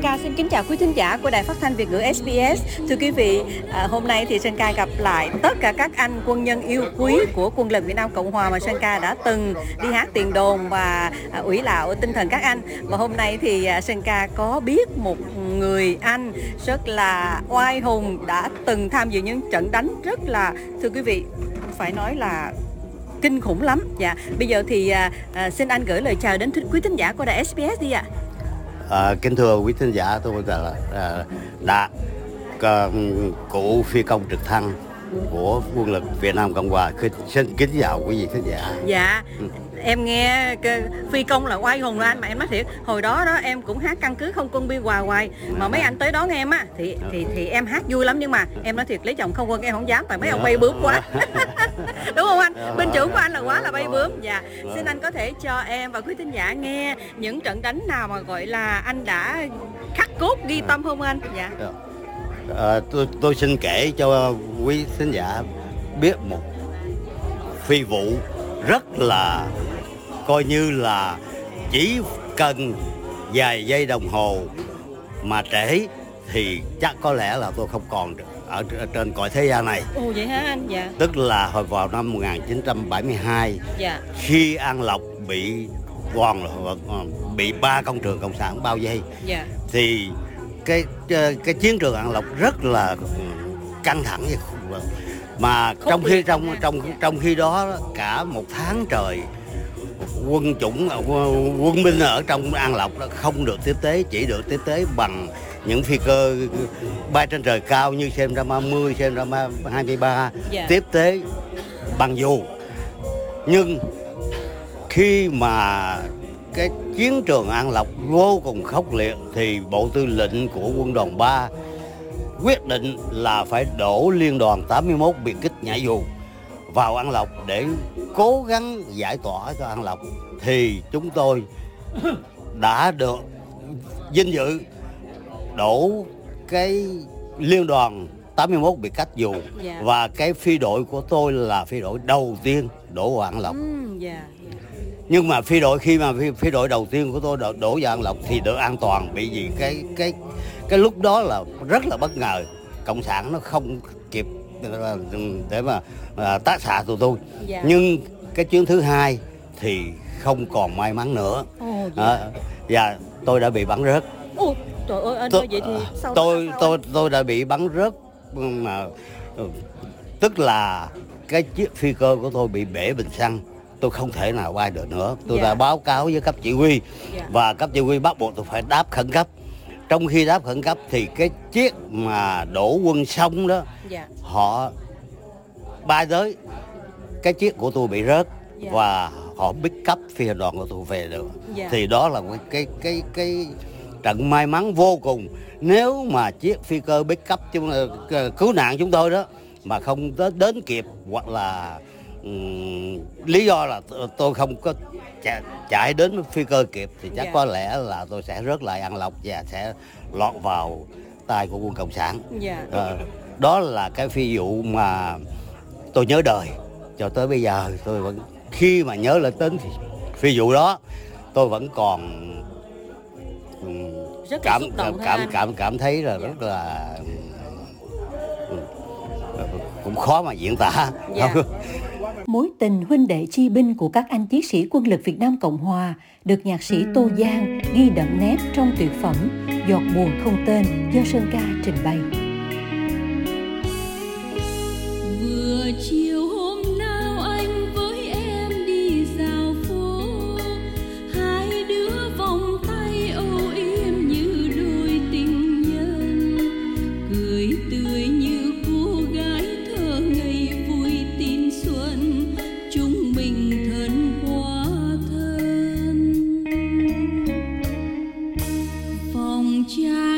Sơn Ca xin kính chào quý thính giả của Đài Phát thanh Việt ngữ SBS. Thưa quý vị, à, hôm nay thì Sơn Ca gặp lại tất cả các anh quân nhân yêu quý của quân lực Việt Nam Cộng Hòa mà Sơn Ca đã từng đi hát tiền đồn và à, ủy lạo tinh thần các anh. Và hôm nay thì à, Sơn Ca có biết một người anh rất là oai hùng đã từng tham dự những trận đánh rất là thưa quý vị phải nói là kinh khủng lắm. Dạ, bây giờ thì à, à, xin anh gửi lời chào đến quý thính giả của đài SBS đi ạ. À, kính thưa quý thính giả, tôi là à, Đạt, à, cụ phi công trực thăng của quân lực Việt Nam Cộng Hòa. Xin kính chào quý vị khán giả. Dạ. Em nghe phi công là oai hùng anh mà em nói thiệt. Hồi đó đó em cũng hát căn cứ không quân biên hòa hoài. Mà mấy anh tới đón em á thì thì thì em hát vui lắm. Nhưng mà em nói thiệt lấy chồng không quân em không dám tại mấy ông bay bướm quá. Đúng không anh? Binh chủ của anh là quá là bay bướm. dạ. Xin anh có thể cho em và quý thính giả nghe những trận đánh nào mà gọi là anh đã khắc cốt ghi tâm không anh? Dạ. À, tôi tôi xin kể cho quý thính giả biết một phi vụ rất là coi như là chỉ cần vài giây đồng hồ mà trễ thì chắc có lẽ là tôi không còn ở, ở trên cõi thế gian này. Ồ vậy hả anh? Dạ. Tức là hồi vào năm 1972 dạ. khi An Lộc bị còn bị ba công trường cộng sản bao vây dạ. thì cái cái chiến trường An Lộc rất là căng thẳng và mà Không trong khi trong trong trong khi đó cả một tháng trời quân chủng quân binh ở trong An Lộc đó không được tiếp tế chỉ được tiếp tế bằng những phi cơ bay trên trời cao như xem ra 30, xem ra 23 dạ. tiếp tế bằng dù. Nhưng khi mà cái chiến trường An Lộc vô cùng khốc liệt thì bộ tư lệnh của quân đoàn 3 quyết định là phải đổ liên đoàn 81 biệt kích nhảy dù vào An Lộc để cố gắng giải tỏa cho An Lộc thì chúng tôi đã được vinh dự đổ cái liên đoàn 81 bị cách dù dạ. và cái phi đội của tôi là phi đội đầu tiên đổ vào An Lộc. Mm, yeah. Nhưng mà phi đội khi mà phi, phi đội đầu tiên của tôi đổ, đổ vào An Lộc thì được an toàn bị gì cái cái cái lúc đó là rất là bất ngờ cộng sản nó không kịp để mà à, tác xạ tụi tôi dạ. nhưng cái chuyến thứ hai thì không còn may mắn nữa oh, dạ. à, và tôi đã bị bắn rớt oh, trời ơi anh tôi, vậy thì sao tôi tôi tôi tôi đã bị bắn rớt mà tức là cái chiếc phi cơ của tôi bị bể bình xăng tôi không thể nào bay được nữa tôi yeah. đã dạ. báo cáo với cấp chỉ huy yeah. và cấp chỉ huy bắt buộc tôi phải đáp khẩn cấp trong khi đáp khẩn cấp thì cái chiếc mà đổ quân xong đó dạ. họ bay tới cái chiếc của tôi bị rớt dạ. và họ bích cấp phi đoàn của tôi về được dạ. thì đó là cái cái cái cái trận may mắn vô cùng nếu mà chiếc phi cơ bích cấp chúng cứu nạn chúng tôi đó mà không đến, đến kịp hoặc là lý do là tôi không có chạy, chạy đến phi cơ kịp thì chắc yeah. Dạ. có lẽ là tôi sẽ rớt lại ăn lọc và sẽ lọt vào tay của quân cộng sản yeah. Dạ. à, đó là cái phi vụ mà tôi nhớ đời cho tới bây giờ tôi vẫn khi mà nhớ lại tính thì phi vụ đó tôi vẫn còn rất cảm cảm cảm, cảm cảm thấy là yeah. rất là cũng khó mà diễn tả yeah. Mối tình huynh đệ chi binh của các anh chiến sĩ quân lực Việt Nam Cộng Hòa được nhạc sĩ Tô Giang ghi đậm nét trong tuyệt phẩm Giọt buồn không tên do Sơn Ca trình bày. Jangan.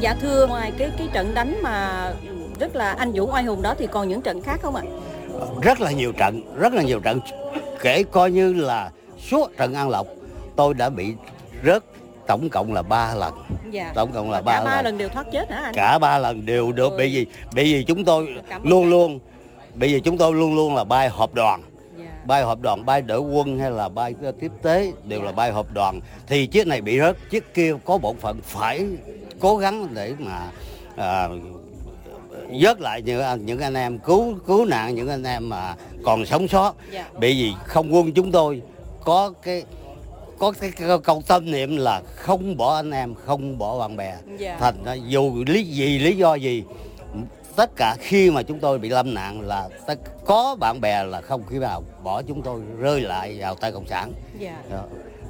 Dạ thưa ngoài cái cái trận đánh mà rất là anh dũng oai hùng đó thì còn những trận khác không ạ rất là nhiều trận rất là nhiều trận kể coi như là suốt trận an lộc tôi đã bị rớt tổng cộng là ba lần dạ. tổng cộng là ba lần. lần. lần đều thoát chết hả anh cả ba lần đều được bởi vì bởi vì chúng tôi luôn luôn bởi vì chúng tôi luôn luôn là bay họp đoàn dạ. bay họp đoàn bay đỡ quân hay là bay tiếp tế đều yeah. là dạ. bay họp đoàn thì chiếc này bị rớt chiếc kia có bộ phận phải cố gắng để mà à, vớt lại những những anh em cứu cứu nạn những anh em mà còn sống sót yeah. bởi vì không quân chúng tôi có cái có cái câu tâm niệm là không bỏ anh em không bỏ bạn bè yeah. thành dù lý gì lý do gì tất cả khi mà chúng tôi bị lâm nạn là tất, có bạn bè là không khi nào bỏ chúng tôi rơi lại vào tay cộng sản yeah. đó,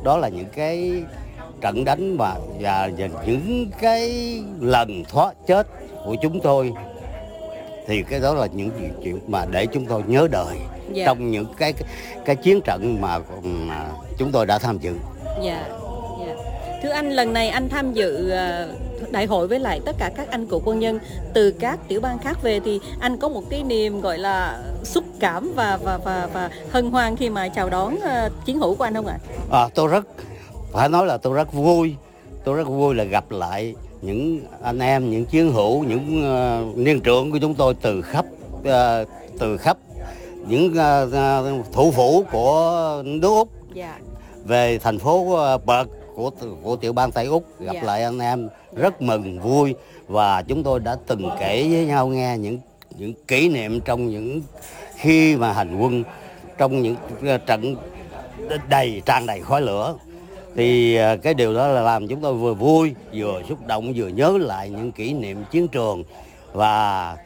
đó là những cái trận đánh mà và, và những cái lần thoát chết của chúng tôi thì cái đó là những chuyện mà để chúng tôi nhớ đời yeah. trong những cái, cái cái chiến trận mà, mà chúng tôi đã tham dự. Dạ. Yeah. Yeah. Thưa anh, lần này anh tham dự uh, đại hội với lại tất cả các anh cựu quân nhân từ các tiểu bang khác về thì anh có một cái niềm gọi là xúc cảm và và và và hân hoan khi mà chào đón uh, chiến hữu của anh không ạ? À, tôi rất phải nói là tôi rất vui. Tôi rất vui là gặp lại những anh em, những chiến hữu, những uh, niên trưởng của chúng tôi từ khắp uh, từ khắp những uh, thủ phủ của nước Úc yeah. Dạ. về thành phố Bợt của của tiểu bang Tây Úc gặp yeah. Dạ. lại anh em rất mừng vui và chúng tôi đã từng kể với nhau nghe những những kỷ niệm trong những khi mà hành quân trong những trận đầy tràn đầy khói lửa thì cái điều đó là làm chúng tôi vừa vui vừa xúc động vừa nhớ lại những kỷ niệm chiến trường và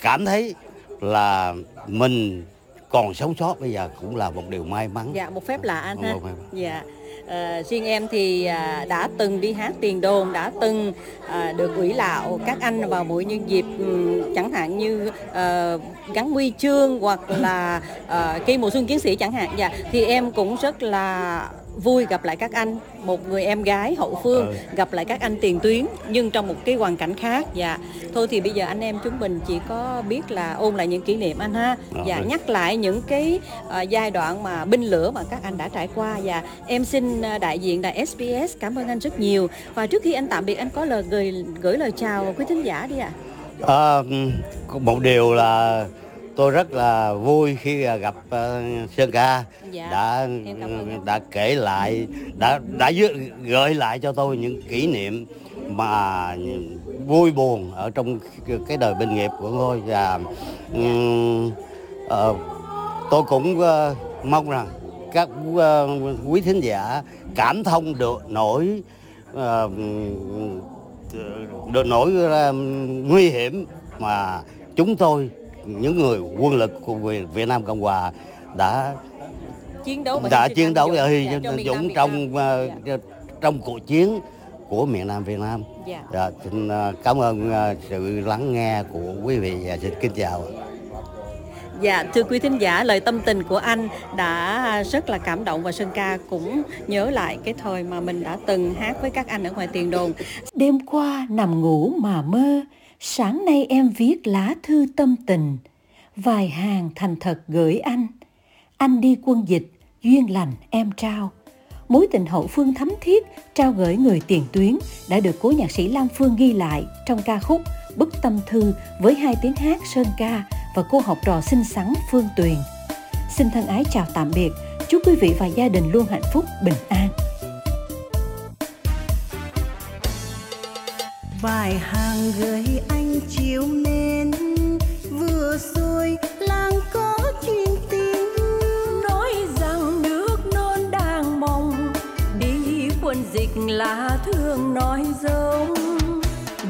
cảm thấy là mình còn sống sót. Bây giờ cũng là một điều may mắn. Dạ một phép lạ anh ha. dạ. À, riêng em thì à, đã từng đi hát tiền đồn đã từng à, được ủy lạo các anh vào mỗi những dịp um, chẳng hạn như à, gắn huy chương hoặc là à, khi mùa xuân chiến sĩ chẳng hạn. Dạ thì em cũng rất là vui gặp lại các anh. Một người em gái hậu phương ừ. gặp lại các anh tiền tuyến nhưng trong một cái hoàn cảnh khác. Dạ. Thôi thì bây giờ anh em chúng mình chỉ có biết là ôn lại những kỷ niệm anh ha. Và dạ, nhắc lại những cái uh, giai đoạn mà binh lửa mà các anh đã trải qua. Và dạ, em xin uh, đại diện đài SBS cảm ơn anh rất nhiều. Và trước khi anh tạm biệt anh có lời gửi gửi lời chào quý thính giả đi ạ. À. à, một điều là tôi rất là vui khi à, gặp uh, Sơn Ca. Dạ, đã đã kể lại đã đã gợi lại cho tôi những kỷ niệm mà vui buồn ở trong cái đời binh nghiệp của tôi. Và um, uh, tôi cũng uh, mong rằng các uh, quý thính giả cảm thông được nỗi uh, được nỗi uh, nguy hiểm mà chúng tôi những người quân lực của Việt Nam Cộng Hòa đã chiến đấu đã chiến đấu hy dũng trong uh, trong cuộc chiến của miền Nam Việt Nam. Dạ. Dạ, xin uh, cảm ơn uh, sự lắng nghe của quý vị và xin kính chào. Dạ, thưa quý thính giả, lời tâm tình của anh đã rất là cảm động và Sơn Ca cũng nhớ lại cái thời mà mình đã từng hát với các anh ở ngoài tiền đồn. Đêm qua nằm ngủ mà mơ, sáng nay em viết lá thư tâm tình, vài hàng thành thật gửi anh. Anh đi quân dịch, duyên lành em trao. Mối tình hậu phương thấm thiết, trao gửi người tiền tuyến đã được cố nhạc sĩ Lam Phương ghi lại trong ca khúc Bức tâm thư với hai tiếng hát sơn ca và cô học trò xinh xắn Phương Tuyền. Xin thân ái chào tạm biệt, chúc quý vị và gia đình luôn hạnh phúc, bình an. Vài hàng gửi anh chiều nên vừa rồi làng có chuyện tình, nói rằng nước non đang mong. Đi quân dịch là thương nói giống.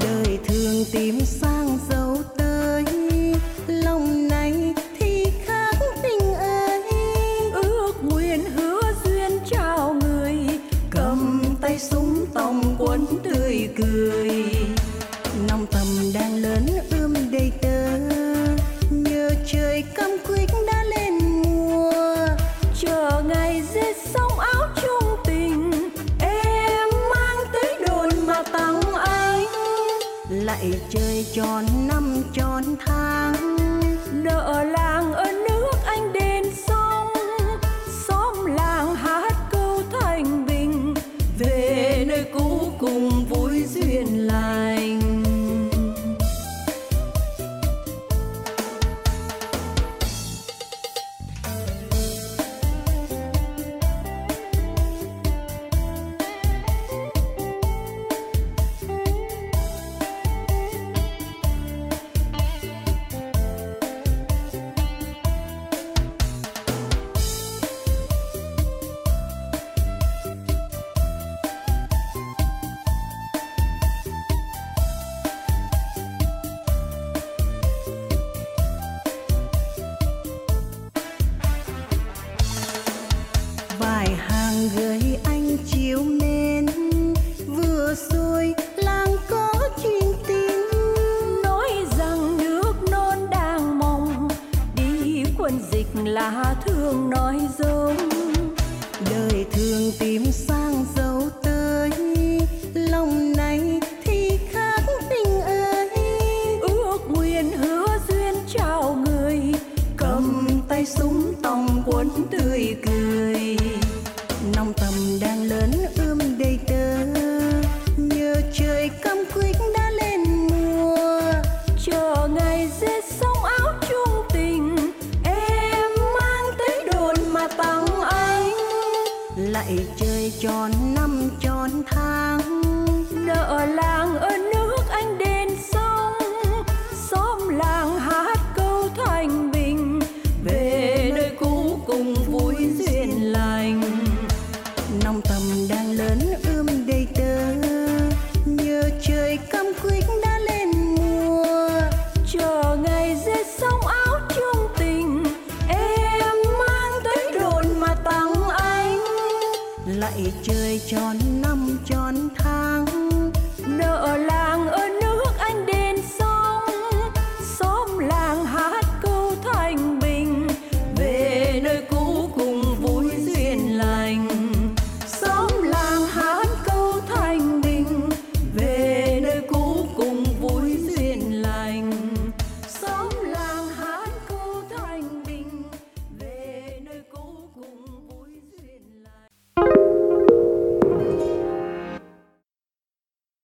Đời thương tìm thang nợ lao